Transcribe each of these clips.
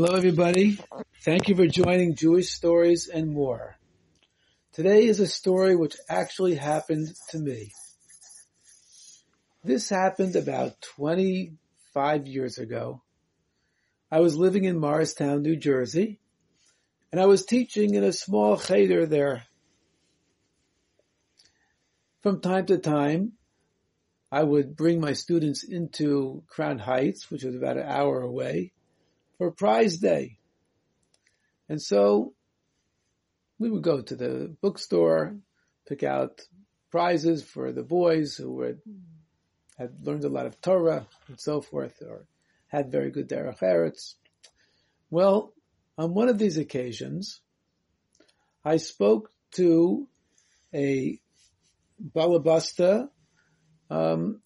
Hello, everybody. Thank you for joining Jewish Stories and More. Today is a story which actually happened to me. This happened about 25 years ago. I was living in Morristown, New Jersey, and I was teaching in a small cheder there. From time to time, I would bring my students into Crown Heights, which was about an hour away, for prize day. And so we would go to the bookstore, pick out prizes for the boys who were, had learned a lot of Torah and so forth, or had very good derech eretz. Well, on one of these occasions, I spoke to a balabusta, um,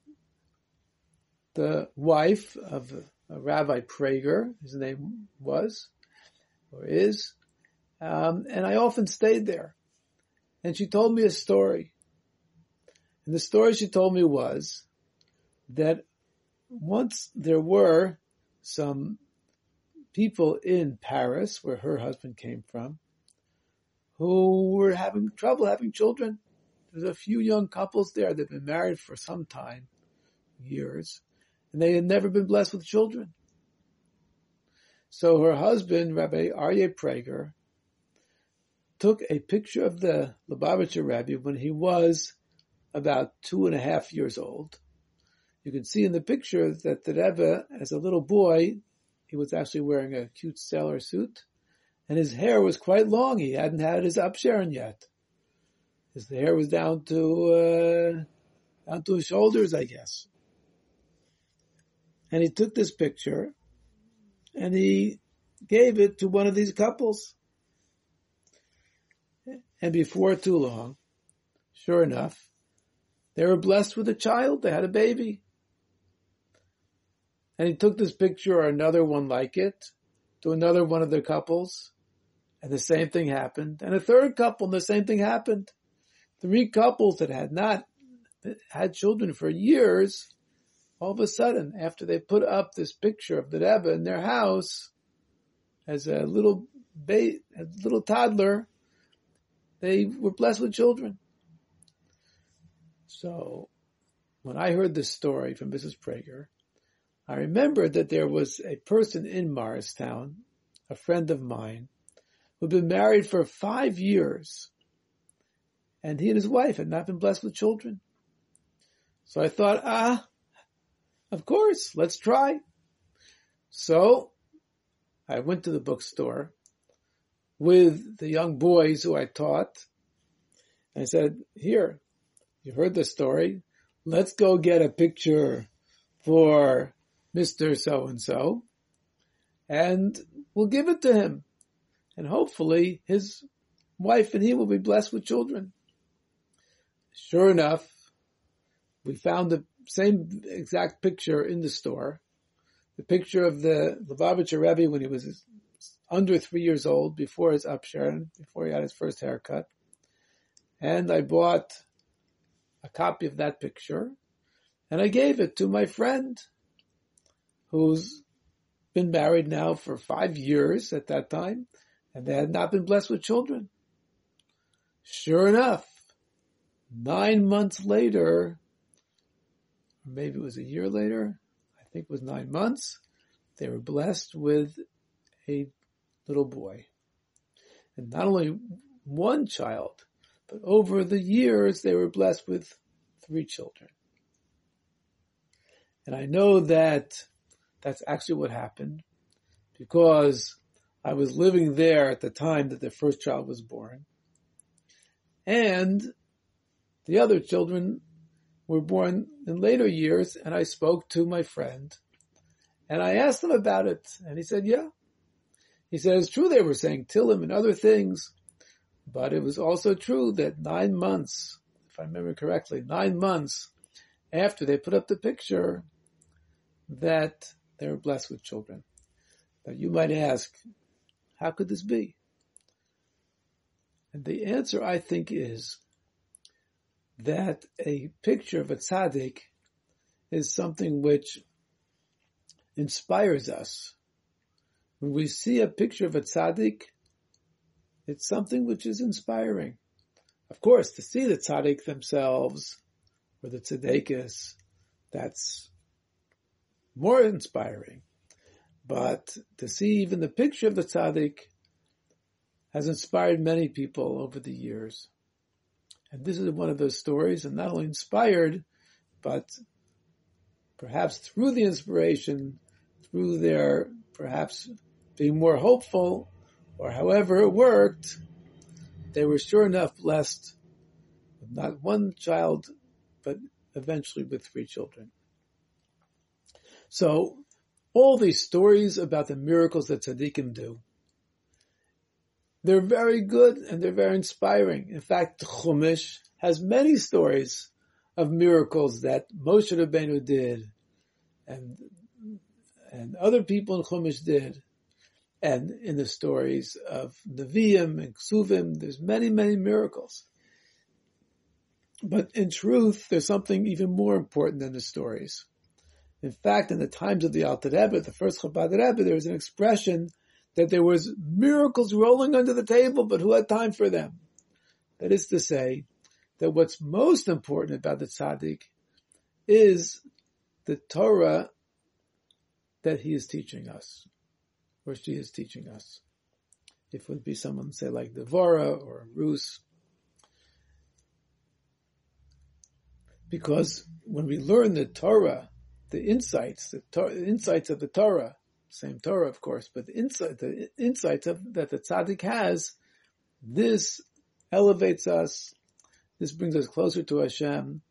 the wife of Rabbi Prager, his name was, or is, um, and I often stayed there. And she told me a story. And the story she told me was that once there were some people in Paris, where her husband came from, who were having trouble having children. There's a few young couples there that have been married for some time, years, and they had never been blessed with children. So her husband, Rabbi Aryeh Prager, took a picture of the Lubavitcher Rebbe when he was about two and a half years old. You can see in the picture that the Rebbe, as a little boy, he was actually wearing a cute sailor suit, and his hair was quite long. He hadn't had his upsherin yet. His hair was down to uh, down to his shoulders, I guess and he took this picture and he gave it to one of these couples. And before too long, sure enough, they were blessed with a child. They had a baby. And he took this picture or another one like it to another one of the couples. And the same thing happened. And a third couple and the same thing happened. Three couples that had not had children for years all of a sudden, after they put up this picture of the Rebbe in their house as a little ba- a little toddler, they were blessed with children. So, when I heard this story from Mrs. Prager, I remembered that there was a person in Morristown, a friend of mine, who'd been married for five years, and he and his wife had not been blessed with children. So I thought, ah, of course, let's try. So I went to the bookstore with the young boys who I taught and I said, here, you heard the story. Let's go get a picture for Mr. So-and-so and we'll give it to him. And hopefully his wife and he will be blessed with children. Sure enough, we found the same exact picture in the store. The picture of the Lubavitcher Rebbe when he was under three years old, before his upsherin, before he had his first haircut. And I bought a copy of that picture and I gave it to my friend who's been married now for five years at that time and they had not been blessed with children. Sure enough, nine months later, maybe it was a year later, I think it was nine months, they were blessed with a little boy. And not only one child, but over the years they were blessed with three children. And I know that that's actually what happened because I was living there at the time that the first child was born. And the other children were born in later years, and I spoke to my friend, and I asked him about it, and he said, yeah. He said, it's true they were saying Tillim and other things, but it was also true that nine months, if I remember correctly, nine months after they put up the picture, that they were blessed with children. But you might ask, how could this be? And the answer I think is that a picture of a tzaddik is something which inspires us when we see a picture of a tzaddik, it's something which is inspiring. Of course, to see the tzaddik themselves, or the tzaddikis, that's more inspiring. But to see even the picture of the tzaddik has inspired many people over the years. And this is one of those stories, and not only inspired, but perhaps through the inspiration, through their perhaps being more hopeful, or however it worked, they were sure enough blessed with not one child, but eventually with three children. So all these stories about the miracles that tzaddikim do, they're very good and they're very inspiring. In fact, Chumash has many stories of miracles that Moshe Rabbeinu did and, and other people in Chumash did. And in the stories of Nevi'im and Ksuvim, there's many, many miracles. But in truth, there's something even more important than the stories. In fact, in the times of the Alter Rebbe, the first Chabad Rebbe, there was an expression that there was miracles rolling under the table, but who had time for them? That is to say, that what's most important about the tzaddik is the Torah that he is teaching us, or she is teaching us. If it would be someone, say, like Devora or Rus. Because when we learn the Torah, the insights, the, Torah, the insights of the Torah, same Torah, of course, but the insight, the insights of, that the tzaddik has, this elevates us. This brings us closer to Hashem,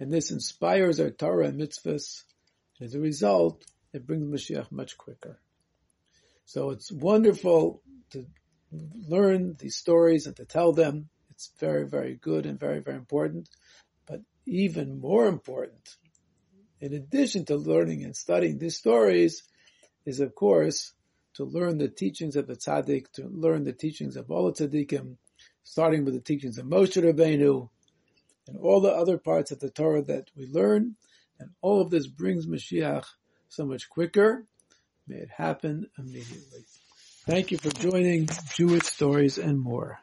and this inspires our Torah and mitzvahs. And As a result, it brings Mashiach much quicker. So it's wonderful to learn these stories and to tell them. It's very, very good and very, very important. But even more important, in addition to learning and studying these stories, is of course to learn the teachings of the tzaddik, to learn the teachings of all the tzaddikim, starting with the teachings of Moshe Rabbeinu, and all the other parts of the Torah that we learn, and all of this brings Mashiach so much quicker. May it happen immediately. Thank you for joining Jewish Stories and More.